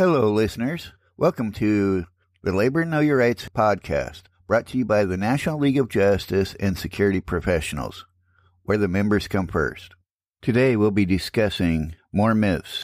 Hello, listeners. Welcome to the Labor Know Your Rights podcast, brought to you by the National League of Justice and Security Professionals, where the members come first. Today we'll be discussing more myths.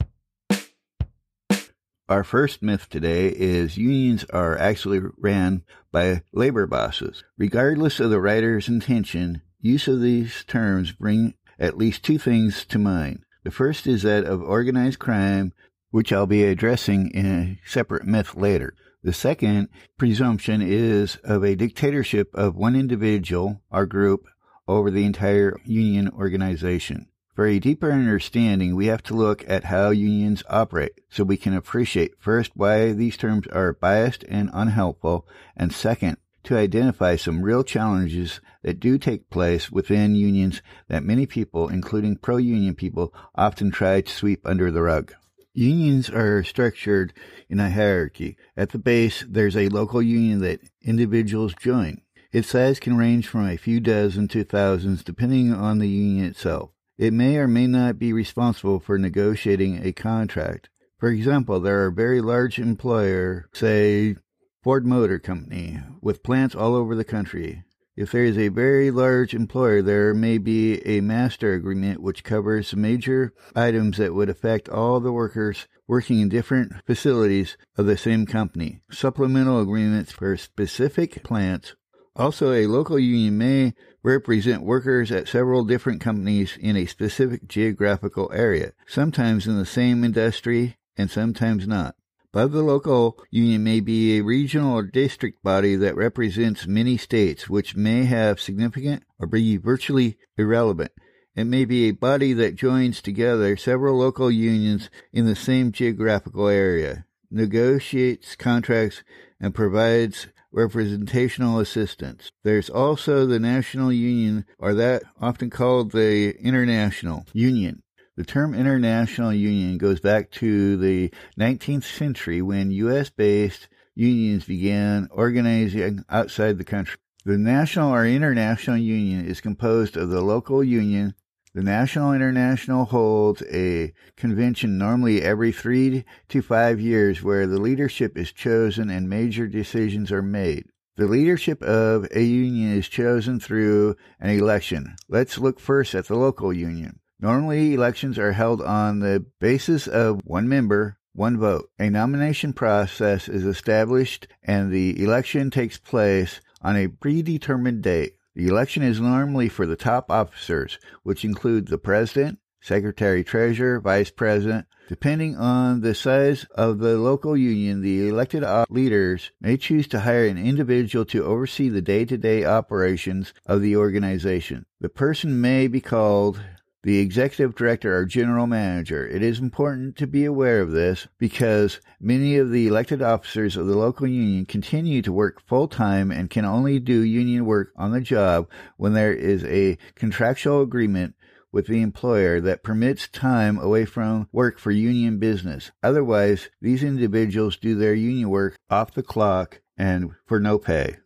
Our first myth today is unions are actually ran by labor bosses. Regardless of the writer's intention, use of these terms bring at least two things to mind. The first is that of organized crime, which I'll be addressing in a separate myth later. The second presumption is of a dictatorship of one individual or group over the entire union organization. For a deeper understanding, we have to look at how unions operate so we can appreciate first why these terms are biased and unhelpful, and second, to identify some real challenges that do take place within unions that many people, including pro union people, often try to sweep under the rug. Unions are structured in a hierarchy. At the base, there's a local union that individuals join. Its size can range from a few dozen to thousands depending on the union itself. It may or may not be responsible for negotiating a contract. For example, there are very large employer, say Ford Motor Company, with plants all over the country. If there is a very large employer, there may be a master agreement which covers major items that would affect all the workers working in different facilities of the same company. Supplemental agreements for specific plants. Also, a local union may represent workers at several different companies in a specific geographical area, sometimes in the same industry and sometimes not. But the local union may be a regional or district body that represents many states, which may have significant or be virtually irrelevant. It may be a body that joins together several local unions in the same geographical area, negotiates contracts, and provides representational assistance. There's also the national union, or that often called the international union. The term international union goes back to the 19th century when U.S. based unions began organizing outside the country. The national or international union is composed of the local union. The national international holds a convention normally every three to five years where the leadership is chosen and major decisions are made. The leadership of a union is chosen through an election. Let's look first at the local union. Normally, elections are held on the basis of one member, one vote. A nomination process is established and the election takes place on a predetermined date. The election is normally for the top officers, which include the president, secretary treasurer, vice president. Depending on the size of the local union, the elected leaders may choose to hire an individual to oversee the day to day operations of the organization. The person may be called the executive director or general manager. It is important to be aware of this because many of the elected officers of the local union continue to work full time and can only do union work on the job when there is a contractual agreement with the employer that permits time away from work for union business. Otherwise, these individuals do their union work off the clock and for no pay.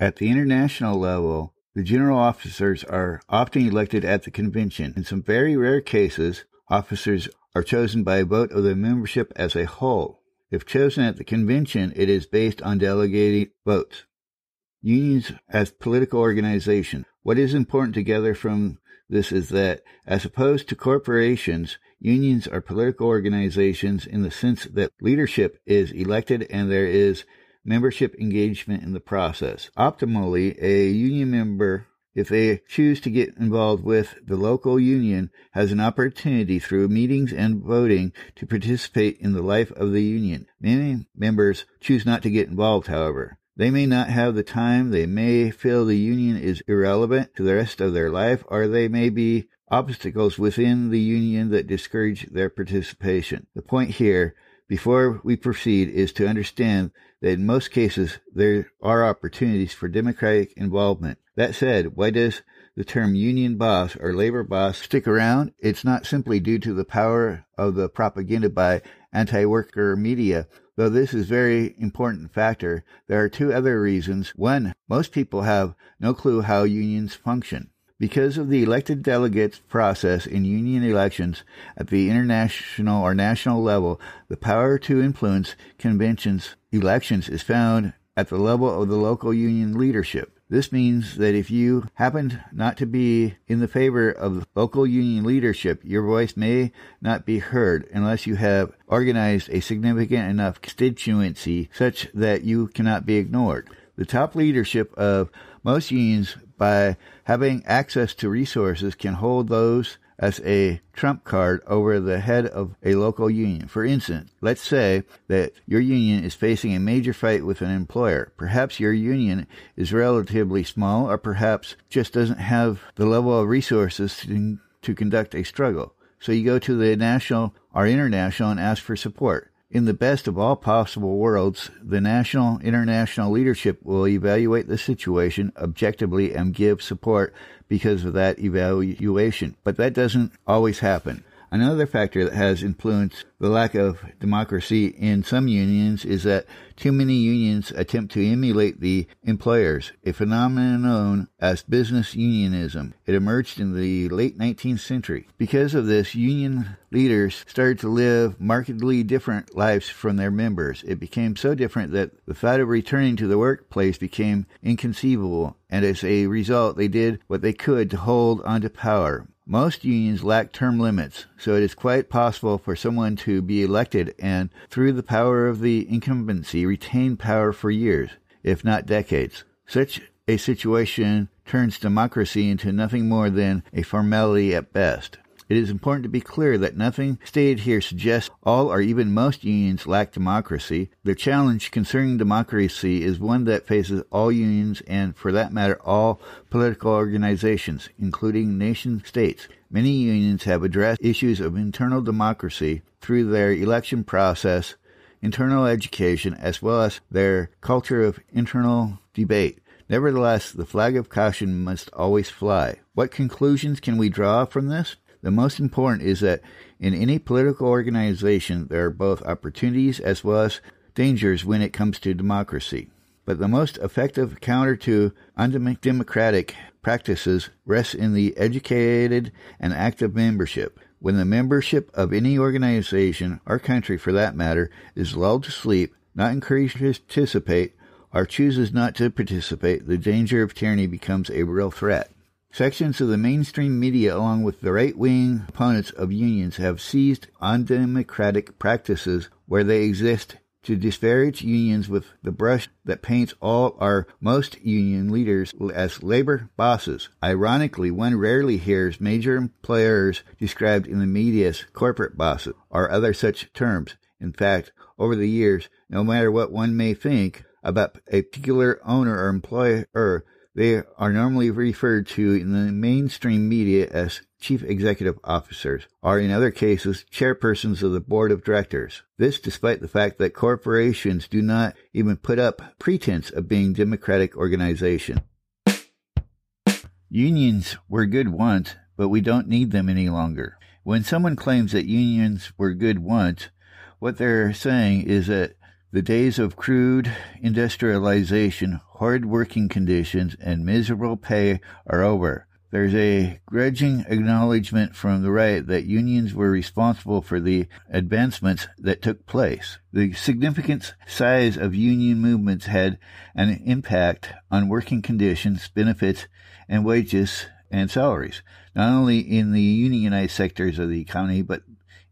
At the international level, the general officers are often elected at the convention. In some very rare cases, officers are chosen by a vote of the membership as a whole. If chosen at the convention, it is based on delegated votes. Unions as political organizations. What is important to gather from this is that, as opposed to corporations, unions are political organizations in the sense that leadership is elected and there is membership engagement in the process. Optimally, a union member, if they choose to get involved with the local union, has an opportunity through meetings and voting to participate in the life of the union. Many members choose not to get involved, however. They may not have the time, they may feel the union is irrelevant to the rest of their life, or they may be obstacles within the union that discourage their participation. The point here before we proceed is to understand that in most cases there are opportunities for democratic involvement. That said, why does the term union boss or labor boss stick around? It's not simply due to the power of the propaganda by anti-worker media. Though this is a very important factor, there are two other reasons. One, most people have no clue how unions function. Because of the elected delegates process in union elections at the international or national level, the power to influence conventions elections is found at the level of the local union leadership. This means that if you happen not to be in the favor of the local union leadership, your voice may not be heard unless you have organized a significant enough constituency such that you cannot be ignored. The top leadership of most unions, by having access to resources, can hold those as a trump card over the head of a local union. For instance, let's say that your union is facing a major fight with an employer. Perhaps your union is relatively small or perhaps just doesn't have the level of resources to, to conduct a struggle. So you go to the national or international and ask for support. In the best of all possible worlds, the national international leadership will evaluate the situation objectively and give support because of that evaluation. But that doesn't always happen. Another factor that has influenced the lack of democracy in some unions is that too many unions attempt to emulate the employers, a phenomenon known as business unionism. It emerged in the late 19th century. Because of this, union leaders started to live markedly different lives from their members. It became so different that the thought of returning to the workplace became inconceivable, and as a result, they did what they could to hold onto power. Most unions lack term limits, so it is quite possible for someone to be elected and, through the power of the incumbency, retain power for years, if not decades. Such a situation turns democracy into nothing more than a formality at best. It is important to be clear that nothing stated here suggests all or even most unions lack democracy. The challenge concerning democracy is one that faces all unions and, for that matter, all political organizations, including nation states. Many unions have addressed issues of internal democracy through their election process, internal education, as well as their culture of internal debate. Nevertheless, the flag of caution must always fly. What conclusions can we draw from this? The most important is that in any political organization, there are both opportunities as well as dangers when it comes to democracy. But the most effective counter to undemocratic practices rests in the educated and active membership. When the membership of any organization, or country for that matter, is lulled to sleep, not encouraged to participate, or chooses not to participate, the danger of tyranny becomes a real threat. Sections of the mainstream media, along with the right wing opponents of unions, have seized undemocratic practices where they exist to disparage unions with the brush that paints all our most union leaders as labor bosses. Ironically, one rarely hears major employers described in the media as corporate bosses or other such terms. In fact, over the years, no matter what one may think about a particular owner or employer, they are normally referred to in the mainstream media as chief executive officers, or in other cases, chairpersons of the board of directors. This despite the fact that corporations do not even put up pretense of being democratic organizations. Unions were good once, but we don't need them any longer. When someone claims that unions were good once, what they're saying is that the days of crude industrialization, hard working conditions, and miserable pay are over. There's a grudging acknowledgement from the right that unions were responsible for the advancements that took place. The significant size of union movements had an impact on working conditions, benefits, and wages and salaries, not only in the unionized sectors of the economy, but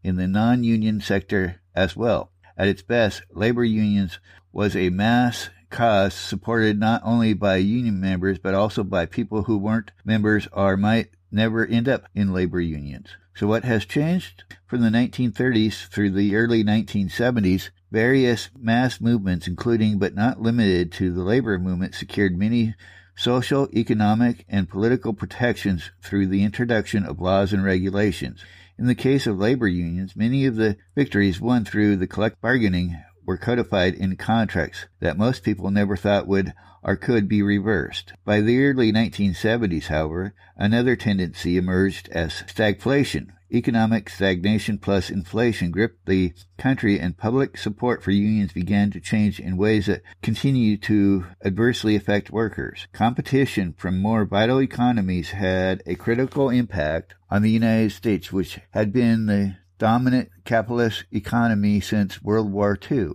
in the non union sector as well. At its best, labor unions was a mass cause supported not only by union members but also by people who weren't members or might never end up in labor unions. So what has changed? From the 1930s through the early 1970s, various mass movements, including but not limited to the labor movement, secured many social, economic, and political protections through the introduction of laws and regulations. In the case of labor unions, many of the victories won through the collective bargaining were codified in contracts that most people never thought would or could be reversed. By the early 1970s, however, another tendency emerged as stagflation. economic stagnation plus inflation gripped the country and public support for unions began to change in ways that continue to adversely affect workers. Competition from more vital economies had a critical impact on the United States, which had been the dominant capitalist economy since World War II.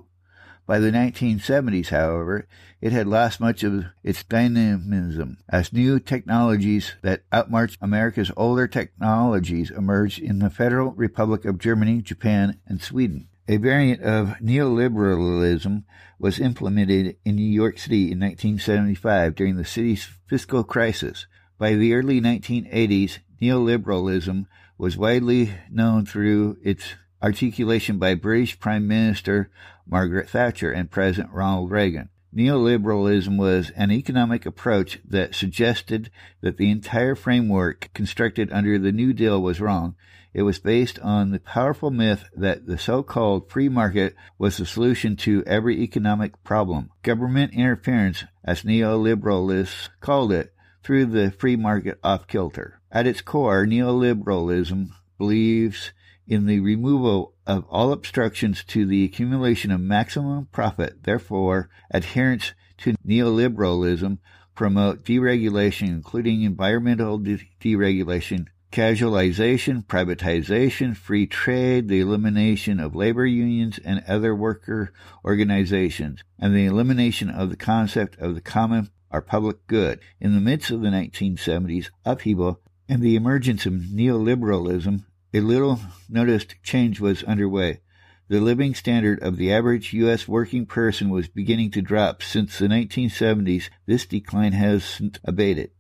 By the 1970s, however, it had lost much of its dynamism as new technologies that outmarched America's older technologies emerged in the Federal Republic of Germany, Japan, and Sweden. A variant of neoliberalism was implemented in New York City in 1975 during the city's fiscal crisis. By the early 1980s, neoliberalism was widely known through its articulation by British Prime Minister Margaret Thatcher and President Ronald Reagan. Neoliberalism was an economic approach that suggested that the entire framework constructed under the New Deal was wrong. It was based on the powerful myth that the so-called free market was the solution to every economic problem. Government interference, as neoliberalists called it, threw the free market off kilter. At its core, neoliberalism believes in the removal of all obstructions to the accumulation of maximum profit. Therefore, adherents to neoliberalism promote deregulation, including environmental de- deregulation, casualization, privatization, free trade, the elimination of labor unions and other worker organizations, and the elimination of the concept of the common or public good. In the midst of the 1970s upheaval and the emergence of neoliberalism, a little noticed change was underway. The living standard of the average U.S. working person was beginning to drop. Since the 1970s, this decline hasn't abated.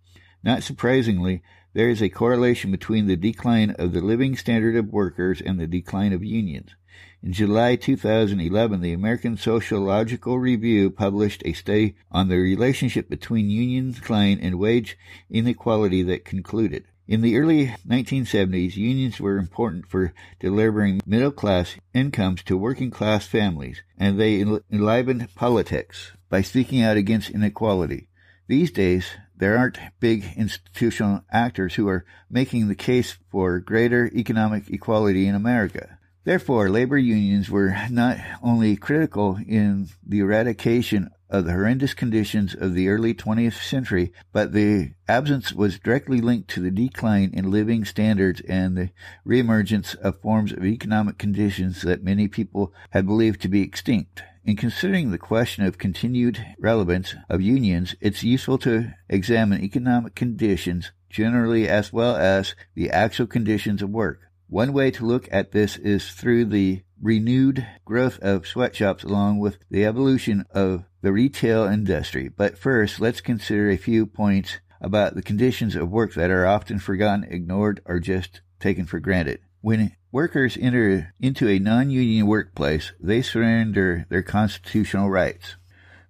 Not surprisingly, there is a correlation between the decline of the living standard of workers and the decline of unions. In July 2011, the American Sociological Review published a study on the relationship between union decline and wage inequality that concluded in the early 1970s, unions were important for delivering middle class incomes to working class families, and they enlivened politics by speaking out against inequality. These days, there aren't big institutional actors who are making the case for greater economic equality in America. Therefore, labor unions were not only critical in the eradication of the horrendous conditions of the early 20th century, but the absence was directly linked to the decline in living standards and the reemergence of forms of economic conditions that many people had believed to be extinct. In considering the question of continued relevance of unions, it's useful to examine economic conditions generally as well as the actual conditions of work. One way to look at this is through the renewed growth of sweatshops along with the evolution of the retail industry. But first, let's consider a few points about the conditions of work that are often forgotten, ignored, or just taken for granted. When workers enter into a non-union workplace, they surrender their constitutional rights.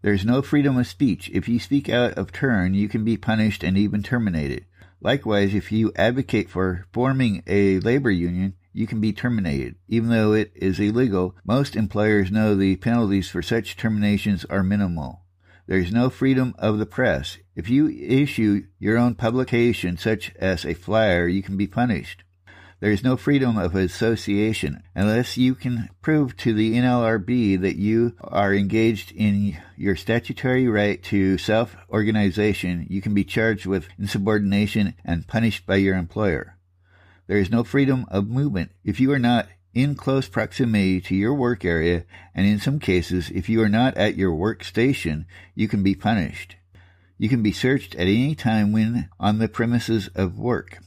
There's no freedom of speech. If you speak out of turn, you can be punished and even terminated. Likewise, if you advocate for forming a labor union, you can be terminated. Even though it is illegal, most employers know the penalties for such terminations are minimal. There is no freedom of the press. If you issue your own publication, such as a flyer, you can be punished. There is no freedom of association unless you can prove to the NLRB that you are engaged in your statutory right to self organization. You can be charged with insubordination and punished by your employer. There is no freedom of movement if you are not in close proximity to your work area, and in some cases, if you are not at your work station, you can be punished. You can be searched at any time when on the premises of work.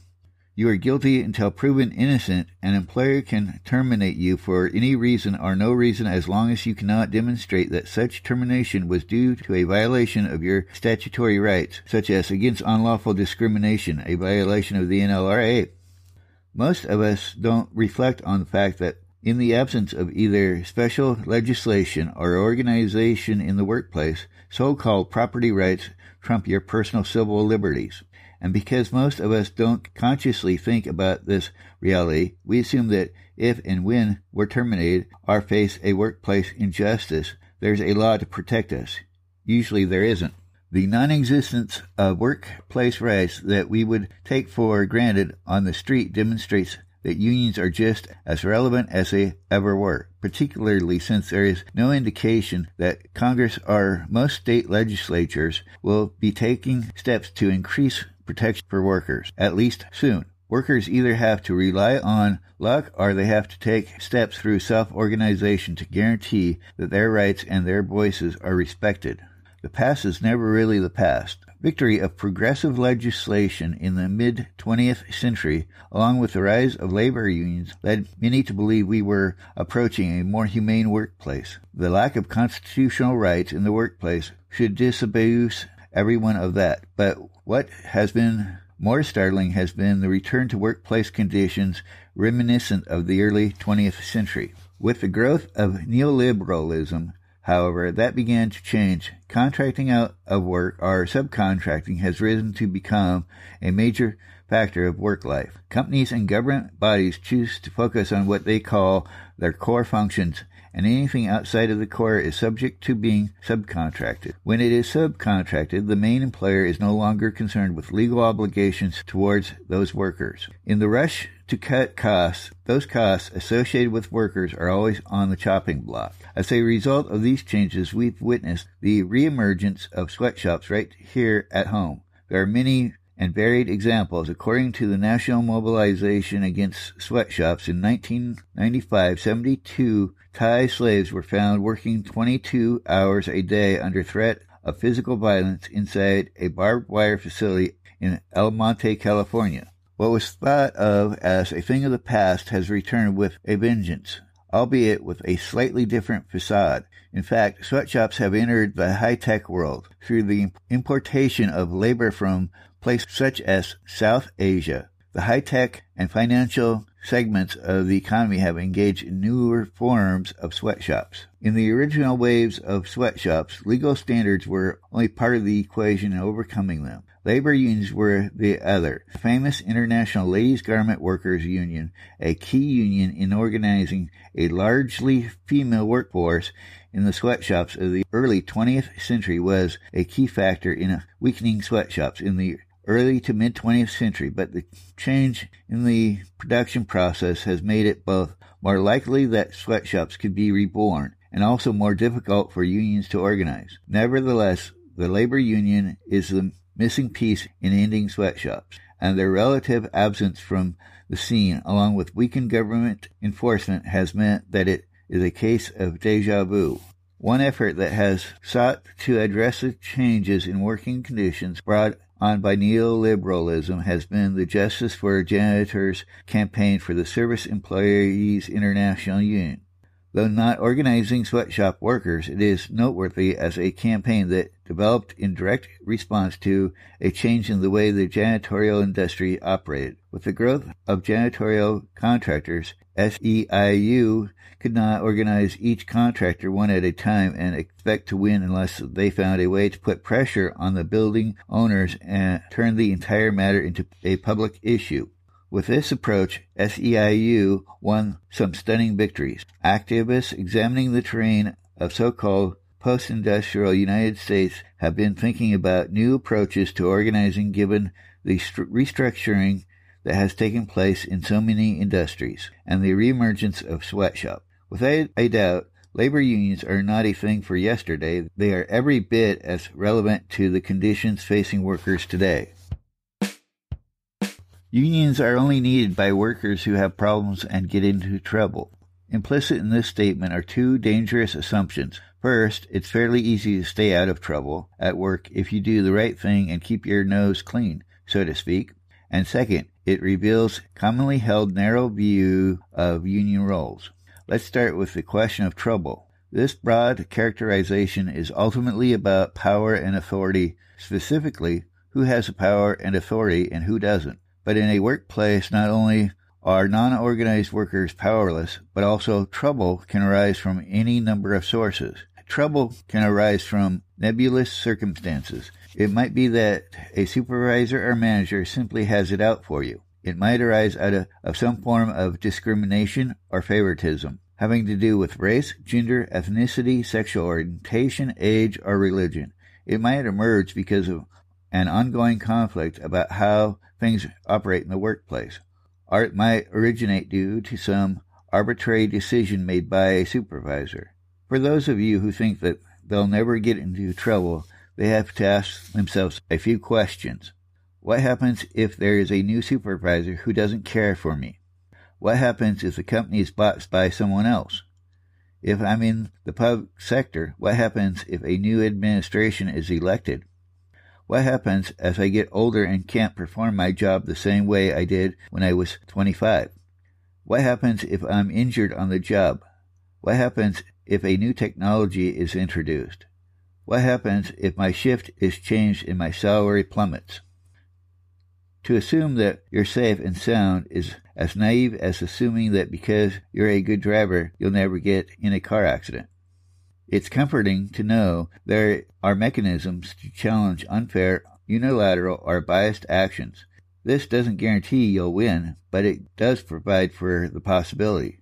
You are guilty until proven innocent. An employer can terminate you for any reason or no reason as long as you cannot demonstrate that such termination was due to a violation of your statutory rights, such as against unlawful discrimination, a violation of the NLRA. Most of us don't reflect on the fact that in the absence of either special legislation or organization in the workplace, so-called property rights trump your personal civil liberties. And because most of us don't consciously think about this reality, we assume that if and when we're terminated or face a workplace injustice, there's a law to protect us. Usually there isn't. The non-existence of workplace rights that we would take for granted on the street demonstrates that unions are just as relevant as they ever were, particularly since there is no indication that Congress or most state legislatures will be taking steps to increase protection for workers, at least soon. Workers either have to rely on luck or they have to take steps through self organization to guarantee that their rights and their voices are respected. The past is never really the past. Victory of progressive legislation in the mid 20th century, along with the rise of labor unions, led many to believe we were approaching a more humane workplace. The lack of constitutional rights in the workplace should disabuse everyone of that. But what has been more startling has been the return to workplace conditions reminiscent of the early 20th century. With the growth of neoliberalism, however, that began to change. Contracting out of work or subcontracting has risen to become a major factor of work life. Companies and government bodies choose to focus on what they call their core functions and anything outside of the core is subject to being subcontracted. When it is subcontracted, the main employer is no longer concerned with legal obligations towards those workers. In the rush to cut costs, those costs associated with workers are always on the chopping block. As a result of these changes, we've witnessed the reemergence of sweatshops right here at home. There are many and varied examples. According to the National Mobilization Against Sweatshops in 1995, 72 Thai slaves were found working 22 hours a day under threat of physical violence inside a barbed wire facility in El Monte, California. What was thought of as a thing of the past has returned with a vengeance, albeit with a slightly different facade. In fact, sweatshops have entered the high-tech world through the importation of labor from places such as South Asia. The high-tech and financial segments of the economy have engaged in newer forms of sweatshops. In the original waves of sweatshops, legal standards were only part of the equation in overcoming them. Labor unions were the other. The famous International Ladies Garment Workers Union, a key union in organizing a largely female workforce in the sweatshops of the early 20th century, was a key factor in weakening sweatshops in the early to mid 20th century, but the change in the production process has made it both more likely that sweatshops could be reborn and also more difficult for unions to organize. Nevertheless, the labor union is the missing piece in ending sweatshops, and their relative absence from the scene, along with weakened government enforcement, has meant that it is a case of deja vu. One effort that has sought to address the changes in working conditions brought on by neoliberalism has been the Justice for Janitors campaign for the Service Employees International Union. Though not organizing sweatshop workers, it is noteworthy as a campaign that developed in direct response to a change in the way the janitorial industry operated. With the growth of janitorial contractors, SEIU could not organize each contractor one at a time and expect to win unless they found a way to put pressure on the building owners and turn the entire matter into a public issue. With this approach, SEIU won some stunning victories. Activists examining the terrain of so-called post-industrial United States have been thinking about new approaches to organizing given the restructuring that has taken place in so many industries and the reemergence of sweatshops. Without a doubt, labor unions are not a thing for yesterday. They are every bit as relevant to the conditions facing workers today. Unions are only needed by workers who have problems and get into trouble. Implicit in this statement are two dangerous assumptions. First, it's fairly easy to stay out of trouble at work if you do the right thing and keep your nose clean, so to speak. And second, it reveals commonly held narrow view of union roles. Let's start with the question of trouble. This broad characterization is ultimately about power and authority, specifically who has the power and authority and who doesn't. But in a workplace, not only are non-organized workers powerless, but also trouble can arise from any number of sources. Trouble can arise from nebulous circumstances. It might be that a supervisor or manager simply has it out for you. It might arise out of, of some form of discrimination or favoritism, having to do with race, gender, ethnicity, sexual orientation, age, or religion. It might emerge because of an ongoing conflict about how things operate in the workplace. art might originate due to some arbitrary decision made by a supervisor. For those of you who think that they'll never get into trouble, they have to ask themselves a few questions. What happens if there is a new supervisor who doesn't care for me? What happens if the company is bought by someone else? If I'm in the public sector, what happens if a new administration is elected? What happens as I get older and can't perform my job the same way I did when I was 25? What happens if I'm injured on the job? What happens if a new technology is introduced? What happens if my shift is changed and my salary plummets? To assume that you're safe and sound is as naive as assuming that because you're a good driver, you'll never get in a car accident. It's comforting to know there are mechanisms to challenge unfair, unilateral, or biased actions. This doesn't guarantee you'll win, but it does provide for the possibility.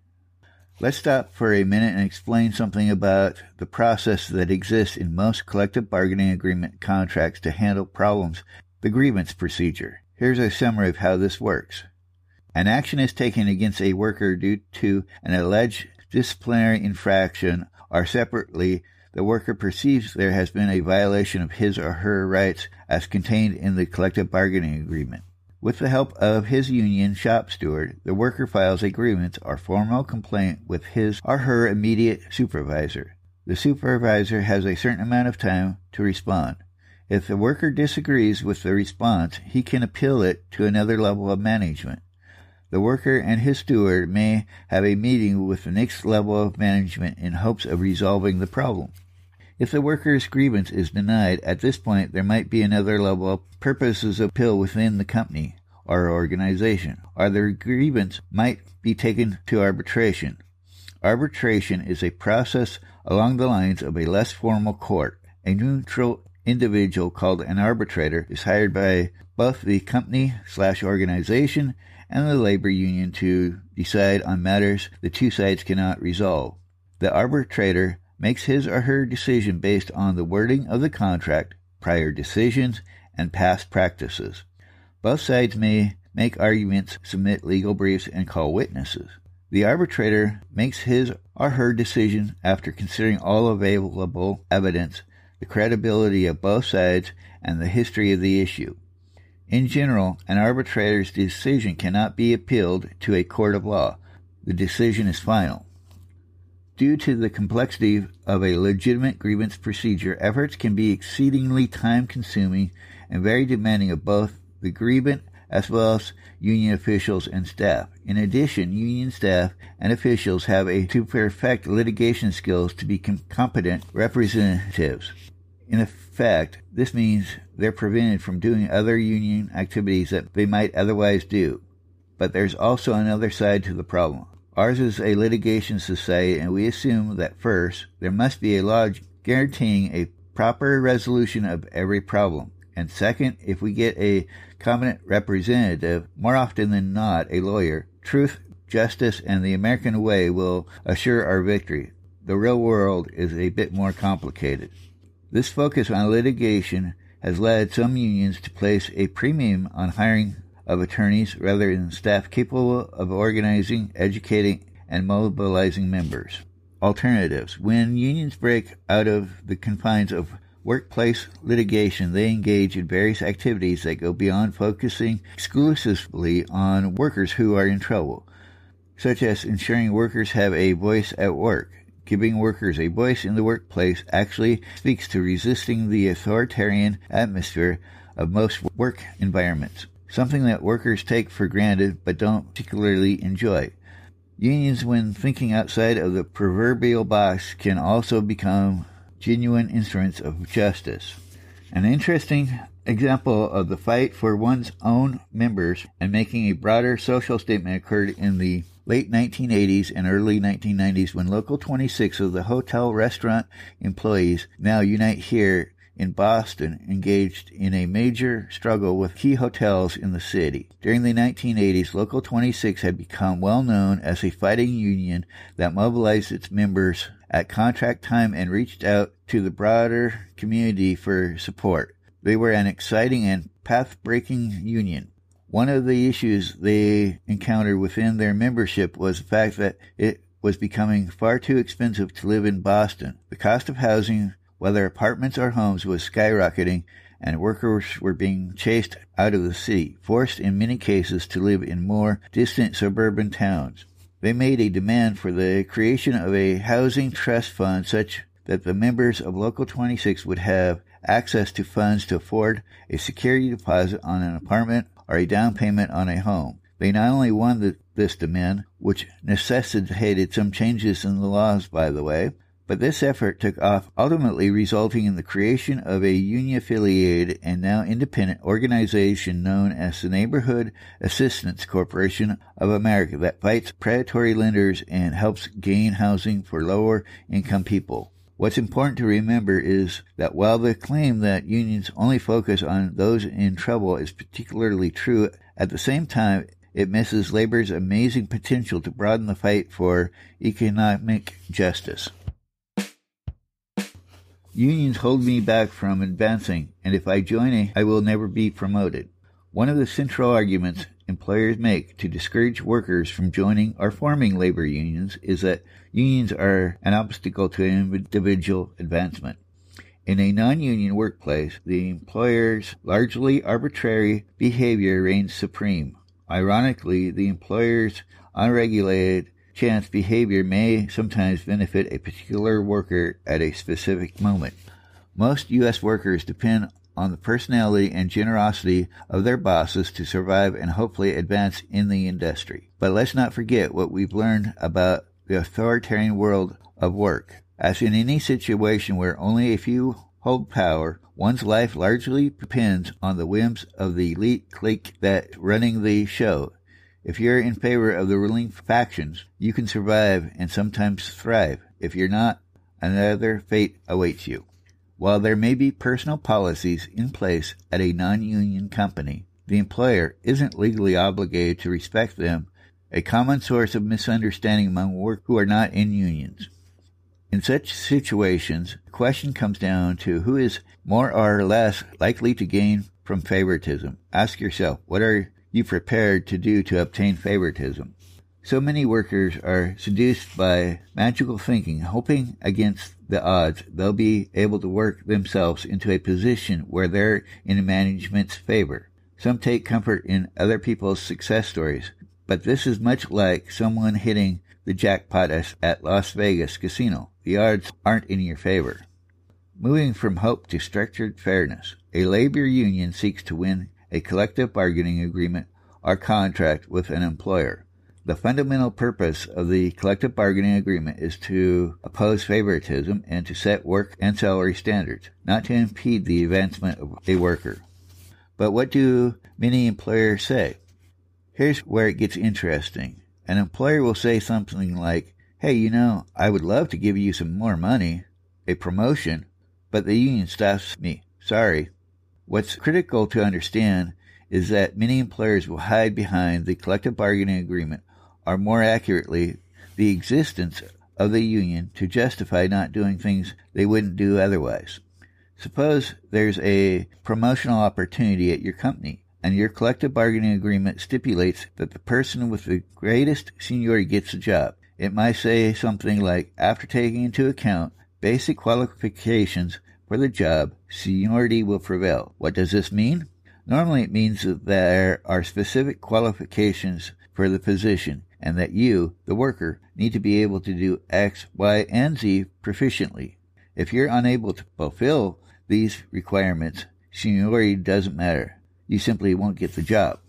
Let's stop for a minute and explain something about the process that exists in most collective bargaining agreement contracts to handle problems, the grievance procedure. Here's a summary of how this works. An action is taken against a worker due to an alleged disciplinary infraction or separately, the worker perceives there has been a violation of his or her rights as contained in the collective bargaining agreement. With the help of his union shop steward, the worker files a grievance or formal complaint with his or her immediate supervisor. The supervisor has a certain amount of time to respond. If the worker disagrees with the response, he can appeal it to another level of management. The worker and his steward may have a meeting with the next level of management in hopes of resolving the problem. If the worker's grievance is denied, at this point there might be another level of purposes appeal within the company or organization, or the grievance might be taken to arbitration. Arbitration is a process along the lines of a less formal court. A neutral individual called an arbitrator is hired by both the company slash organization and the labor union to decide on matters the two sides cannot resolve. The arbitrator makes his or her decision based on the wording of the contract, prior decisions, and past practices. Both sides may make arguments, submit legal briefs, and call witnesses. The arbitrator makes his or her decision after considering all available evidence, the credibility of both sides, and the history of the issue. In general, an arbitrator's decision cannot be appealed to a court of law. The decision is final. Due to the complexity of a legitimate grievance procedure, efforts can be exceedingly time consuming and very demanding of both the grievant as well as union officials and staff. In addition, union staff and officials have a to perfect litigation skills to be competent representatives. In effect, this means they're prevented from doing other union activities that they might otherwise do. But there's also another side to the problem. Ours is a litigation society, and we assume that first, there must be a law guaranteeing a proper resolution of every problem. And second, if we get a competent representative, more often than not a lawyer, truth, justice, and the American way will assure our victory. The real world is a bit more complicated. This focus on litigation has led some unions to place a premium on hiring of attorneys rather than staff capable of organizing, educating, and mobilizing members. Alternatives. When unions break out of the confines of workplace litigation, they engage in various activities that go beyond focusing exclusively on workers who are in trouble, such as ensuring workers have a voice at work, Giving workers a voice in the workplace actually speaks to resisting the authoritarian atmosphere of most work environments, something that workers take for granted but don't particularly enjoy. Unions, when thinking outside of the proverbial box, can also become genuine instruments of justice. An interesting example of the fight for one's own members and making a broader social statement occurred in the late 1980s and early 1990s when Local 26 of the hotel restaurant employees now unite here in Boston engaged in a major struggle with key hotels in the city. During the 1980s, Local 26 had become well known as a fighting union that mobilized its members at contract time and reached out to the broader community for support. They were an exciting and path breaking union. One of the issues they encountered within their membership was the fact that it was becoming far too expensive to live in Boston. The cost of housing, whether apartments or homes, was skyrocketing, and workers were being chased out of the city, forced in many cases to live in more distant suburban towns. They made a demand for the creation of a housing trust fund such that the members of Local 26 would have access to funds to afford a security deposit on an apartment or a down payment on a home. They not only won the, this demand, which necessitated some changes in the laws, by the way, but this effort took off, ultimately resulting in the creation of a union affiliated and now independent organization known as the Neighborhood Assistance Corporation of America that fights predatory lenders and helps gain housing for lower income people. What's important to remember is that while the claim that unions only focus on those in trouble is particularly true, at the same time, it misses labor's amazing potential to broaden the fight for economic justice. Unions hold me back from advancing, and if I join a, I will never be promoted. One of the central arguments employers make to discourage workers from joining or forming labor unions is that unions are an obstacle to individual advancement. In a non-union workplace, the employer's largely arbitrary behavior reigns supreme. Ironically, the employer's unregulated chance behavior may sometimes benefit a particular worker at a specific moment. Most U.S. workers depend on the personality and generosity of their bosses to survive and hopefully advance in the industry. But let's not forget what we've learned about the authoritarian world of work. As in any situation where only a few hold power, one's life largely depends on the whims of the elite clique that running the show. If you're in favor of the ruling factions, you can survive and sometimes thrive. If you're not, another fate awaits you. While there may be personal policies in place at a non-union company, the employer isn't legally obligated to respect them, a common source of misunderstanding among workers who are not in unions. In such situations, the question comes down to who is more or less likely to gain from favoritism. Ask yourself, what are you prepared to do to obtain favoritism? So many workers are seduced by magical thinking, hoping against the odds they'll be able to work themselves into a position where they're in management's favor. Some take comfort in other people's success stories, but this is much like someone hitting the jackpot at Las Vegas casino. The odds aren't in your favor. Moving from hope to structured fairness, a labor union seeks to win a collective bargaining agreement or contract with an employer. The fundamental purpose of the collective bargaining agreement is to oppose favoritism and to set work and salary standards, not to impede the advancement of a worker. But what do many employers say? Here's where it gets interesting. An employer will say something like, Hey, you know, I would love to give you some more money, a promotion, but the union stops me. Sorry. What's critical to understand is that many employers will hide behind the collective bargaining agreement or more accurately, the existence of the union to justify not doing things they wouldn't do otherwise. Suppose there's a promotional opportunity at your company and your collective bargaining agreement stipulates that the person with the greatest seniority gets the job. It might say something like, after taking into account basic qualifications for the job, seniority will prevail. What does this mean? Normally it means that there are specific qualifications for the position and that you, the worker, need to be able to do X, Y, and Z proficiently. If you're unable to fulfill these requirements, seniority doesn't matter. You simply won't get the job.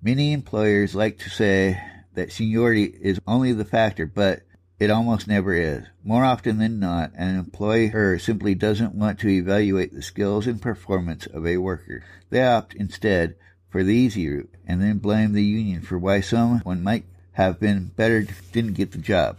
Many employers like to say that seniority is only the factor, but it almost never is. More often than not, an employer simply doesn't want to evaluate the skills and performance of a worker. They opt instead for the easy route and then blame the union for why someone might have been better didn't get the job.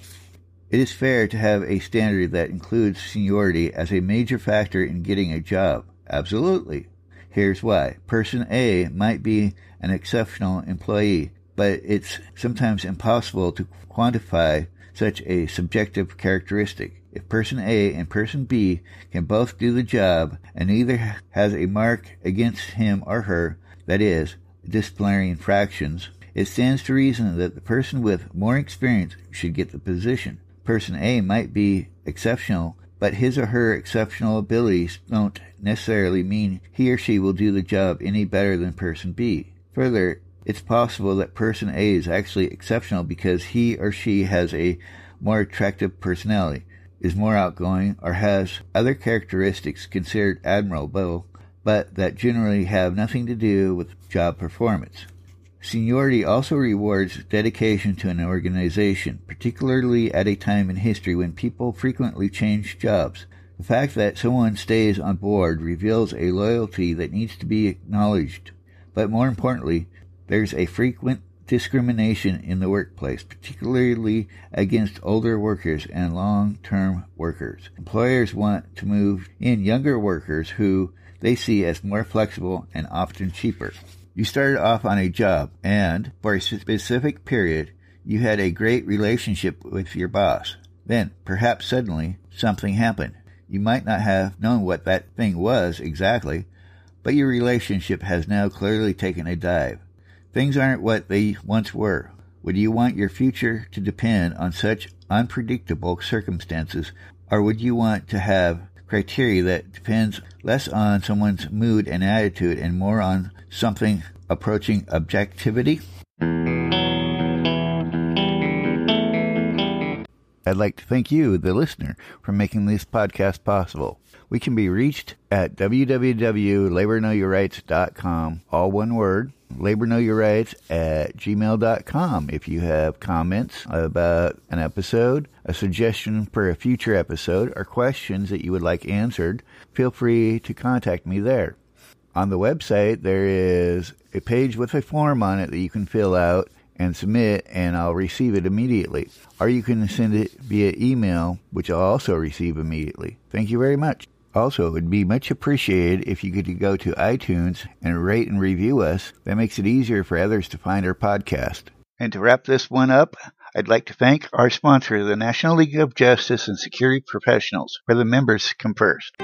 It is fair to have a standard that includes seniority as a major factor in getting a job. Absolutely. Here's why. Person A might be an exceptional employee, but it's sometimes impossible to quantify such a subjective characteristic. If person A and person B can both do the job and neither has a mark against him or her, that is, disciplinary infractions, it stands to reason that the person with more experience should get the position. Person A might be exceptional, but his or her exceptional abilities don't necessarily mean he or she will do the job any better than person B. Further, it's possible that person A is actually exceptional because he or she has a more attractive personality, is more outgoing, or has other characteristics considered admirable, but that generally have nothing to do with job performance. Seniority also rewards dedication to an organization, particularly at a time in history when people frequently change jobs. The fact that someone stays on board reveals a loyalty that needs to be acknowledged. But more importantly, there's a frequent discrimination in the workplace, particularly against older workers and long-term workers. Employers want to move in younger workers who they see as more flexible and often cheaper. You started off on a job, and for a specific period, you had a great relationship with your boss. Then, perhaps suddenly, something happened. You might not have known what that thing was exactly, but your relationship has now clearly taken a dive. Things aren't what they once were. Would you want your future to depend on such unpredictable circumstances, or would you want to have criteria that depends less on someone's mood and attitude and more on something approaching objectivity. I'd like to thank you, the listener, for making this podcast possible. We can be reached at www.laborknowyourrights.com, all one word, laborknowyourrights at gmail.com. If you have comments about an episode, a suggestion for a future episode, or questions that you would like answered, feel free to contact me there. On the website, there is a page with a form on it that you can fill out and submit, and I'll receive it immediately. Or you can send it via email, which I'll also receive immediately. Thank you very much. Also, it would be much appreciated if you could go to iTunes and rate and review us. That makes it easier for others to find our podcast. And to wrap this one up, I'd like to thank our sponsor, the National League of Justice and Security Professionals, where the members come first.